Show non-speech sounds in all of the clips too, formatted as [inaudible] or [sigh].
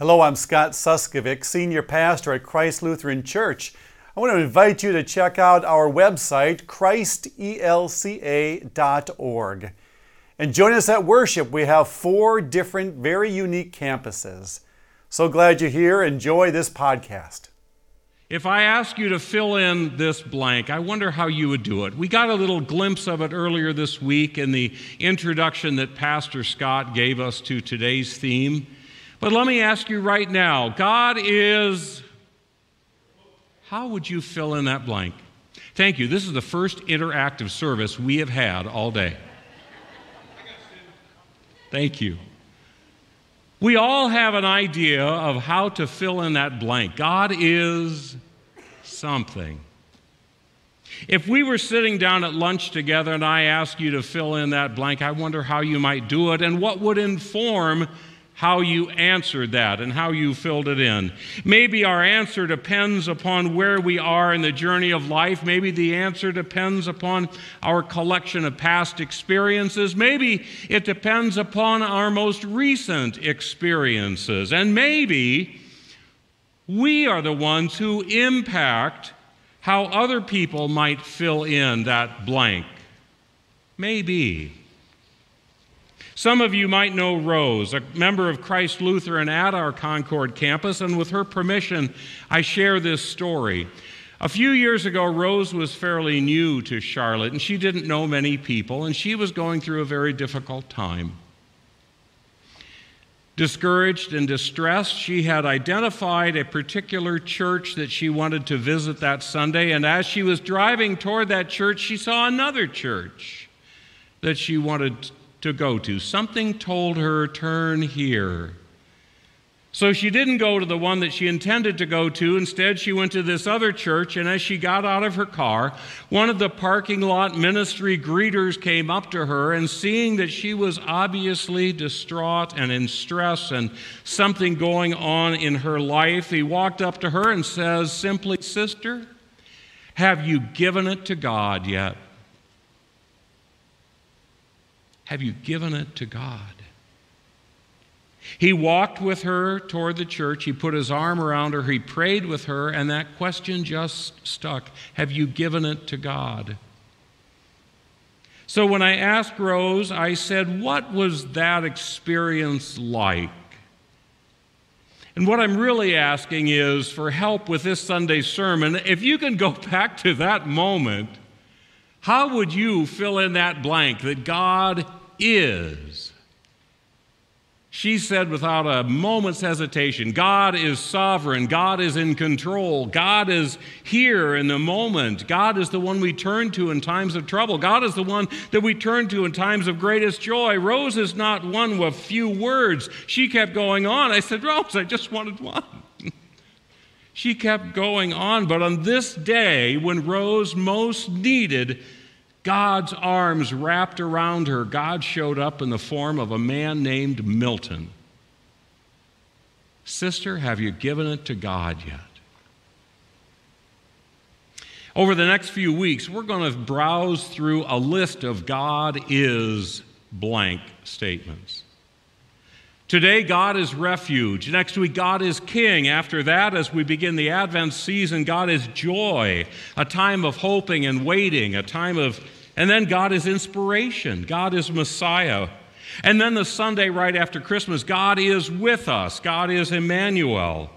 Hello, I'm Scott Suskovic, Senior Pastor at Christ Lutheran Church. I want to invite you to check out our website, christelca.org. And join us at worship. We have four different, very unique campuses. So glad you're here. Enjoy this podcast. If I ask you to fill in this blank, I wonder how you would do it. We got a little glimpse of it earlier this week in the introduction that Pastor Scott gave us to today's theme. But let me ask you right now God is. How would you fill in that blank? Thank you. This is the first interactive service we have had all day. Thank you. We all have an idea of how to fill in that blank. God is something. If we were sitting down at lunch together and I asked you to fill in that blank, I wonder how you might do it and what would inform how you answered that and how you filled it in. Maybe our answer depends upon where we are in the journey of life. Maybe the answer depends upon our collection of past experiences. Maybe it depends upon our most recent experiences. And maybe we are the ones who impact how other people might fill in that blank. Maybe. Some of you might know Rose, a member of Christ Lutheran at our Concord campus, and with her permission, I share this story. A few years ago, Rose was fairly new to Charlotte, and she didn't know many people, and she was going through a very difficult time. Discouraged and distressed, she had identified a particular church that she wanted to visit that Sunday, and as she was driving toward that church, she saw another church that she wanted to go to. Something told her, turn here. So she didn't go to the one that she intended to go to. Instead, she went to this other church, and as she got out of her car, one of the parking lot ministry greeters came up to her, and seeing that she was obviously distraught and in stress and something going on in her life, he walked up to her and says simply, Sister, have you given it to God yet? Have you given it to God? He walked with her toward the church. He put his arm around her. He prayed with her, and that question just stuck Have you given it to God? So when I asked Rose, I said, What was that experience like? And what I'm really asking is for help with this Sunday's sermon. If you can go [laughs] back to that moment, how would you fill in that blank that God is. She said without a moment's hesitation God is sovereign. God is in control. God is here in the moment. God is the one we turn to in times of trouble. God is the one that we turn to in times of greatest joy. Rose is not one with few words. She kept going on. I said, Rose, I just wanted one. [laughs] she kept going on. But on this day, when Rose most needed God's arms wrapped around her, God showed up in the form of a man named Milton. Sister, have you given it to God yet? Over the next few weeks, we're going to browse through a list of God is blank statements. Today, God is refuge. Next week, God is king. After that, as we begin the Advent season, God is joy, a time of hoping and waiting, a time of, and then God is inspiration. God is Messiah. And then the Sunday right after Christmas, God is with us. God is Emmanuel.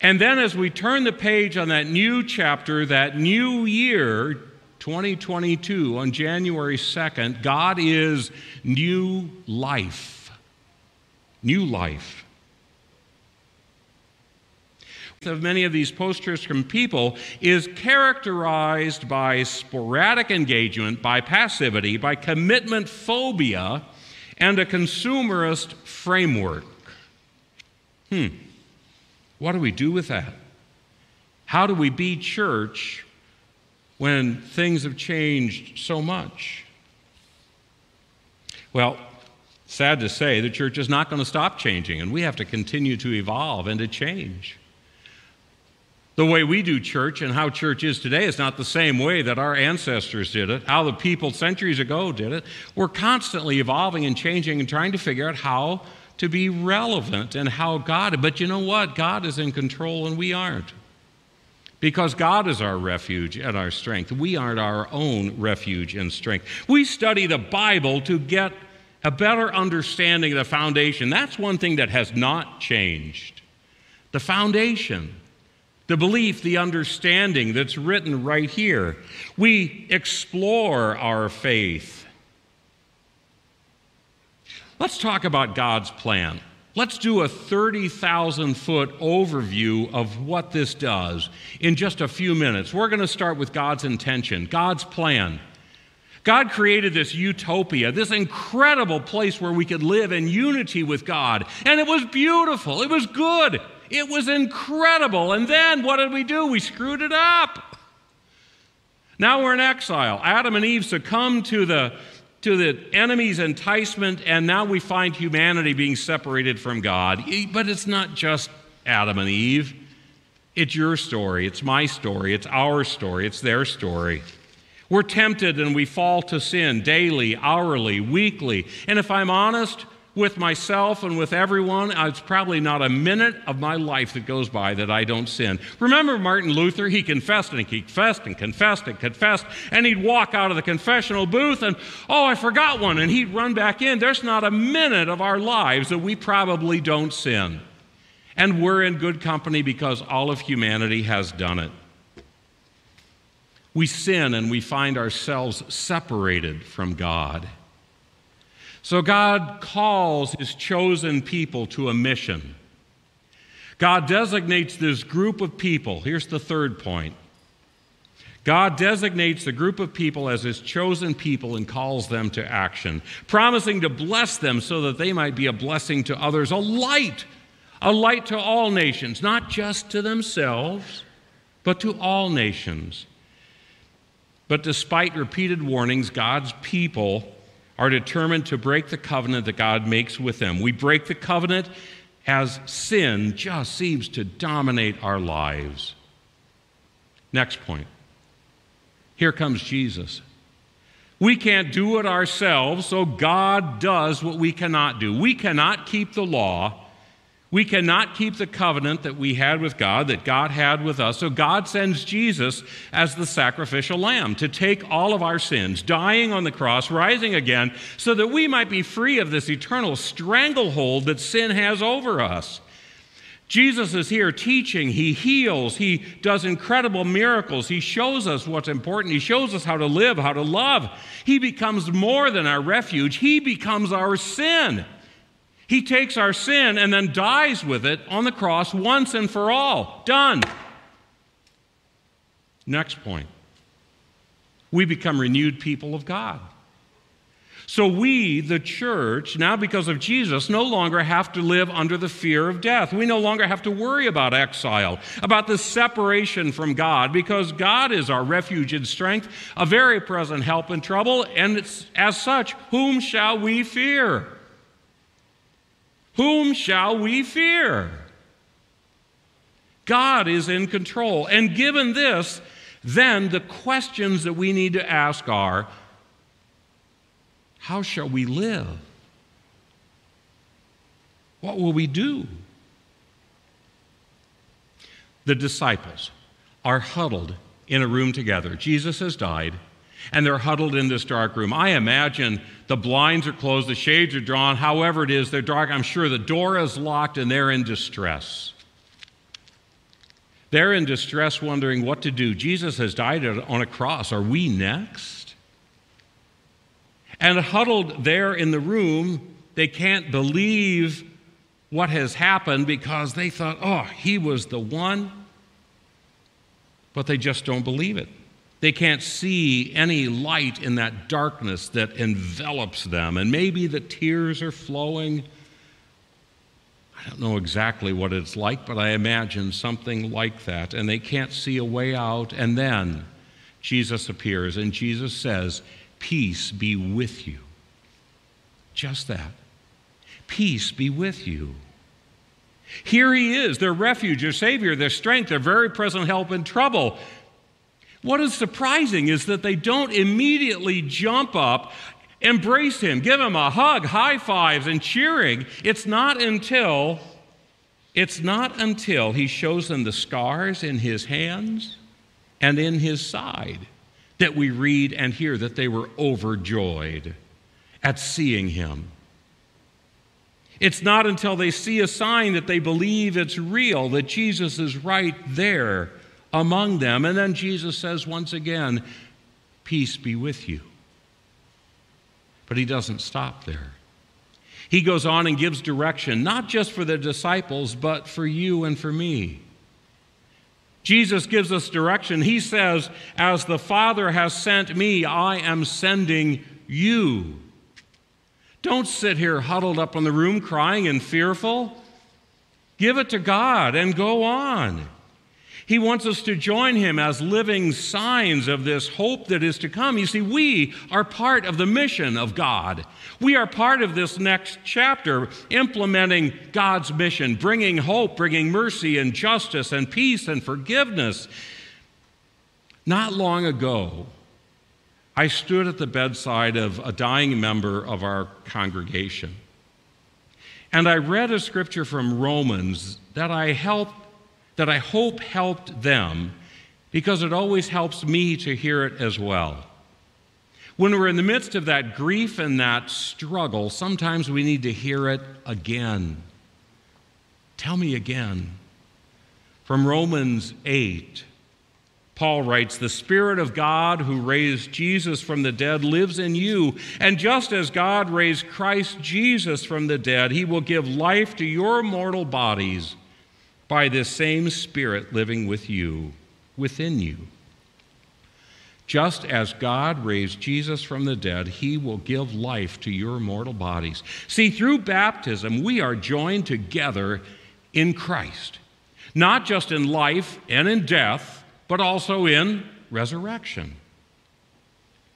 And then as we turn the page on that new chapter, that new year, 2022, on January 2nd, God is new life new life. Of many of these posters from people is characterized by sporadic engagement, by passivity, by commitment phobia, and a consumerist framework. Hmm, what do we do with that? How do we be church when things have changed so much? Well, Sad to say, the church is not going to stop changing, and we have to continue to evolve and to change. The way we do church and how church is today is not the same way that our ancestors did it, how the people centuries ago did it. We're constantly evolving and changing and trying to figure out how to be relevant and how God, but you know what? God is in control and we aren't. Because God is our refuge and our strength. We aren't our own refuge and strength. We study the Bible to get a better understanding of the foundation. That's one thing that has not changed. The foundation, the belief, the understanding that's written right here. We explore our faith. Let's talk about God's plan. Let's do a 30,000 foot overview of what this does in just a few minutes. We're going to start with God's intention, God's plan. God created this utopia, this incredible place where we could live in unity with God. And it was beautiful. It was good. It was incredible. And then what did we do? We screwed it up. Now we're in exile. Adam and Eve succumbed to the, to the enemy's enticement, and now we find humanity being separated from God. But it's not just Adam and Eve. It's your story. It's my story. It's our story. It's their story. We're tempted and we fall to sin daily, hourly, weekly. And if I'm honest with myself and with everyone, uh, it's probably not a minute of my life that goes by that I don't sin. Remember Martin Luther? He confessed and he confessed and confessed and confessed, and he'd walk out of the confessional booth and, oh, I forgot one, and he'd run back in. There's not a minute of our lives that we probably don't sin. And we're in good company because all of humanity has done it we sin and we find ourselves separated from God. So God calls his chosen people to a mission. God designates this group of people. Here's the third point God designates the group of people as his chosen people and calls them to action, promising to bless them so that they might be a blessing to others, a light, a light to all nations, not just to themselves, but to all nations. But despite repeated warnings, God's people are determined to break the covenant that God makes with them. We break the covenant as sin just seems to dominate our lives. Next point. Here comes Jesus. We can't do it ourselves, so God does what we cannot do. We cannot keep the law, we cannot keep the covenant that we had with God, that God had with us. So God sends Jesus as the sacrificial lamb to take all of our sins, dying on the cross, rising again, so that we might be free of this eternal stranglehold that sin has over us. Jesus is here teaching. He heals. He does incredible miracles. He shows us what's important. He shows us how to live, how to love. He becomes more than our refuge, He becomes our sin. He takes our sin and then dies with it on the cross once and for all. Done. Next point. We become renewed people of God. So we, the church, now because of Jesus, no longer have to live under the fear of death. We no longer have to worry about exile, about the separation from God, because God is our refuge and strength, a very present help in trouble, and as such, whom shall we fear? Whom shall we fear? God is in control. And given this, then the questions that we need to ask are how shall we live? What will we do? The disciples are huddled in a room together. Jesus has died and they're huddled in this dark room. I imagine the blinds are closed, the shades are drawn, however it is, they're dark. I'm sure the door is locked and they're in distress. They're in distress, wondering what to do. Jesus has died on a cross. Are we next? And huddled there in the room, they can't believe what has happened because they thought, oh, he was the one. But they just don't believe it. They can't see any light in that darkness that envelops them. And maybe the tears are flowing. I don't know exactly what it's like, but I imagine something like that. And they can't see a way out. And then Jesus appears, and Jesus says, Peace be with you. Just that. Peace be with you. Here he is, their refuge, their Savior, their strength, their very present help in trouble. What is surprising is that they don't immediately jump up embrace him, give him a hug, high fives, and cheering. It's not until it's not until he shows them the scars in his hands and in his side that we read and hear that they were overjoyed at seeing him. It's not until they see a sign that they believe it's real, that Jesus is right there among them. And then Jesus says once again, Peace be with you. But he doesn't stop there. He goes on and gives direction, not just for the disciples, but for you and for me. Jesus gives us direction. He says, As the Father has sent me, I am sending you. Don't sit here huddled up in the room crying and fearful. Give it to God and go on. He wants us to join him as living signs of this hope that is to come. You see, we are part of the mission of God. We are part of this next chapter, implementing God's mission, bringing hope, bringing mercy and justice and peace and forgiveness. Not long ago, I stood at the bedside of a dying member of our congregation. And I read a scripture from Romans that I helped that I hope helped them because it always helps me to hear it as well. When we're in the midst of that grief and that struggle, sometimes we need to hear it again. Tell me again. From Romans 8, Paul writes, The Spirit of God who raised Jesus from the dead lives in you. And just as God raised Christ Jesus from the dead, he will give life to your mortal bodies by this same Spirit living with you, within you. Just as God raised Jesus from the dead, he will give life to your mortal bodies. See, through baptism, we are joined together in Christ, not just in life and in death, but also in resurrection.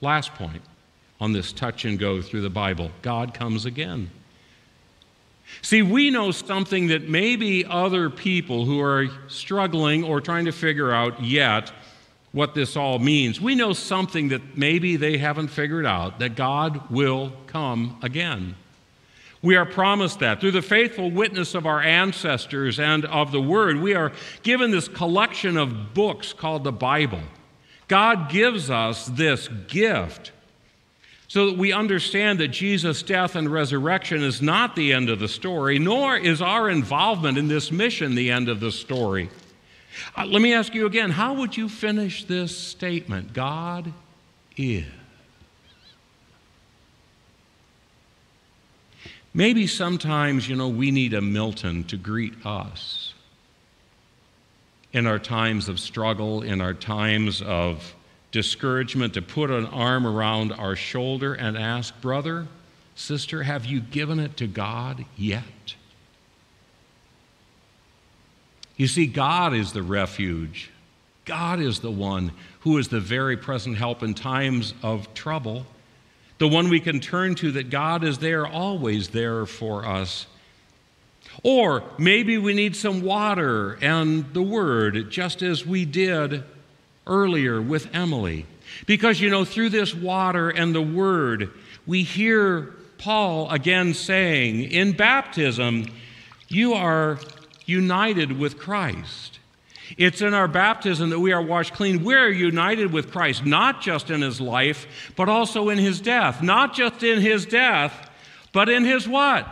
Last point on this touch and go through the Bible God comes again. See, we know something that maybe other people who are struggling or trying to figure out yet what this all means, we know something that maybe they haven't figured out that God will come again. We are promised that. Through the faithful witness of our ancestors and of the Word, we are given this collection of books called the Bible. God gives us this gift so that we understand that Jesus' death and resurrection is not the end of the story, nor is our involvement in this mission the end of the story. Uh, let me ask you again how would you finish this statement? God is. Maybe sometimes, you know, we need a Milton to greet us in our times of struggle, in our times of discouragement to put an arm around our shoulder and ask, Brother, sister, have you given it to God yet? You see, God is the refuge. God is the one who is the very present help in times of trouble, the one we can turn to that God is there, always there for us. Or maybe we need some water and the Word, just as we did earlier with Emily. Because, you know, through this water and the word, we hear Paul again saying, in baptism, you are united with Christ. It's in our baptism that we are washed clean. We're united with Christ, not just in his life, but also in his death. Not just in his death, but in his what?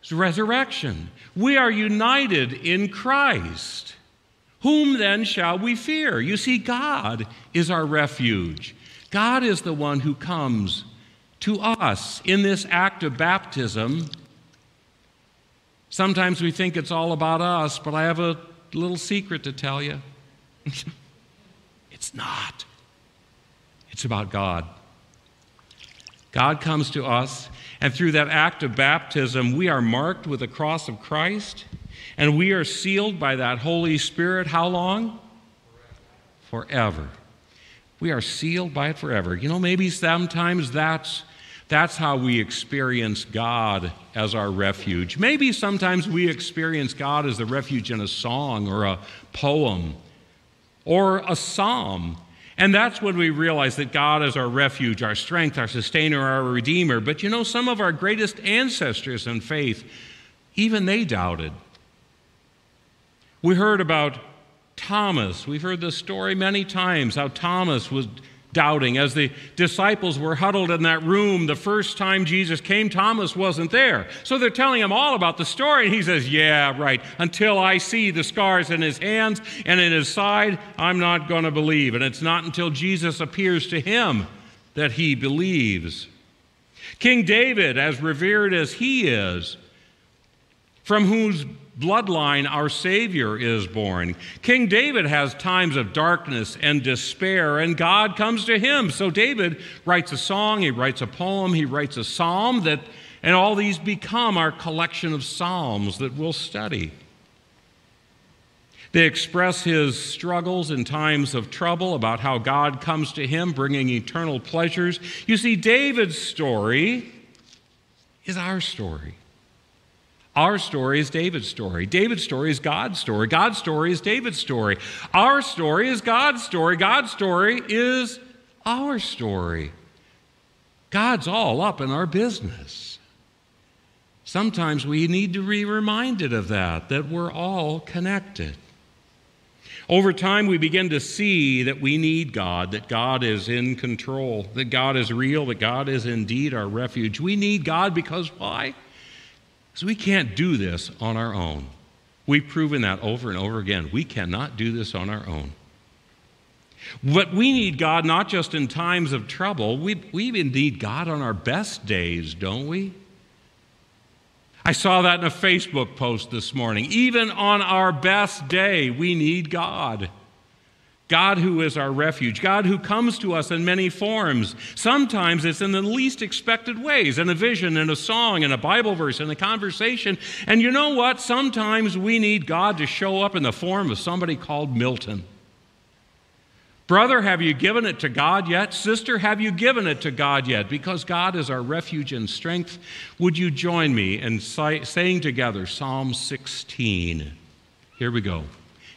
His resurrection. We are united in Christ. Whom then shall we fear? You see, God is our refuge. God is the one who comes to us in this act of baptism. Sometimes we think it's all about us, but I have a little secret to tell you. [laughs] it's not. It's about God. God comes to us, and through that act of baptism, we are marked with the cross of Christ. And we are sealed by that Holy Spirit how long? Forever. We are sealed by it forever. You know, maybe sometimes that's that's how we experience God as our refuge. Maybe sometimes we experience God as the refuge in a song or a poem or a psalm. And that's when we realize that God is our refuge, our strength, our sustainer, our redeemer. But you know, some of our greatest ancestors in faith, even they doubted. We heard about Thomas. We've heard this story many times how Thomas was doubting. As the disciples were huddled in that room the first time Jesus came, Thomas wasn't there. So they're telling him all about the story, and he says, Yeah, right. Until I see the scars in his hands and in his side, I'm not going to believe. And it's not until Jesus appears to him that he believes. King David, as revered as he is, from whose bloodline our Savior is born. King David has times of darkness and despair, and God comes to him. So David writes a song, he writes a poem, he writes a psalm that and all these become our collection of psalms that we'll study. They express his struggles in times of trouble about how God comes to him bringing eternal pleasures. You see, David's story is our story. Our story is David's story. David's story is God's story. God's story is David's story. Our story is God's story. God's story is our story. God's all up in our business. Sometimes we need to be reminded of that, that we're all connected. Over time, we begin to see that we need God, that God is in control, that God is real, that God is indeed our refuge. We need God because why? So we can't do this on our own. We've proven that over and over again. We cannot do this on our own. But we need God not just in times of trouble, we, we even need God on our best days, don't we? I saw that in a Facebook post this morning. Even on our best day, we need God. God who is our refuge, God who comes to us in many forms. Sometimes it's in the least expected ways, in a vision, in a song, in a Bible verse, in a conversation. And you know what? Sometimes we need God to show up in the form of somebody called Milton. Brother, have you given it to God yet? Sister, have you given it to God yet? Because God is our refuge and strength. Would you join me in saying together Psalm 16? Here we go.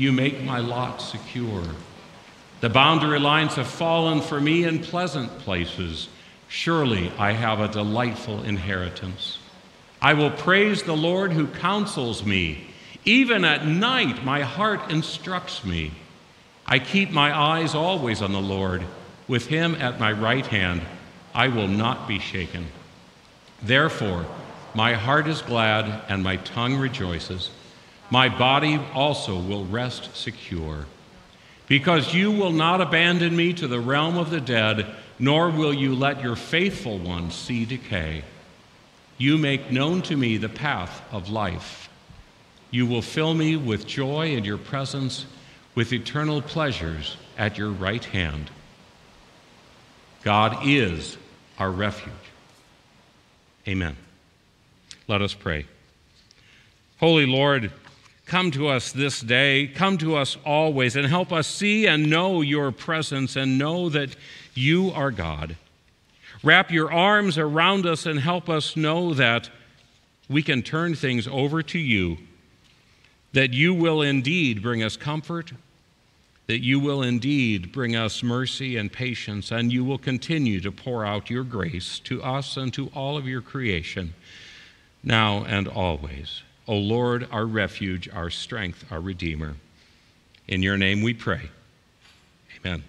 You make my lot secure. The boundary lines have fallen for me in pleasant places. Surely I have a delightful inheritance. I will praise the Lord who counsels me. Even at night, my heart instructs me. I keep my eyes always on the Lord. With him at my right hand, I will not be shaken. Therefore, my heart is glad and my tongue rejoices. My body also will rest secure. Because you will not abandon me to the realm of the dead, nor will you let your faithful one see decay. You make known to me the path of life. You will fill me with joy in your presence, with eternal pleasures at your right hand. God is our refuge. Amen. Let us pray. Holy Lord, Come to us this day, come to us always, and help us see and know your presence and know that you are God. Wrap your arms around us and help us know that we can turn things over to you, that you will indeed bring us comfort, that you will indeed bring us mercy and patience, and you will continue to pour out your grace to us and to all of your creation, now and always. O Lord, our refuge, our strength, our Redeemer. In your name we pray. Amen.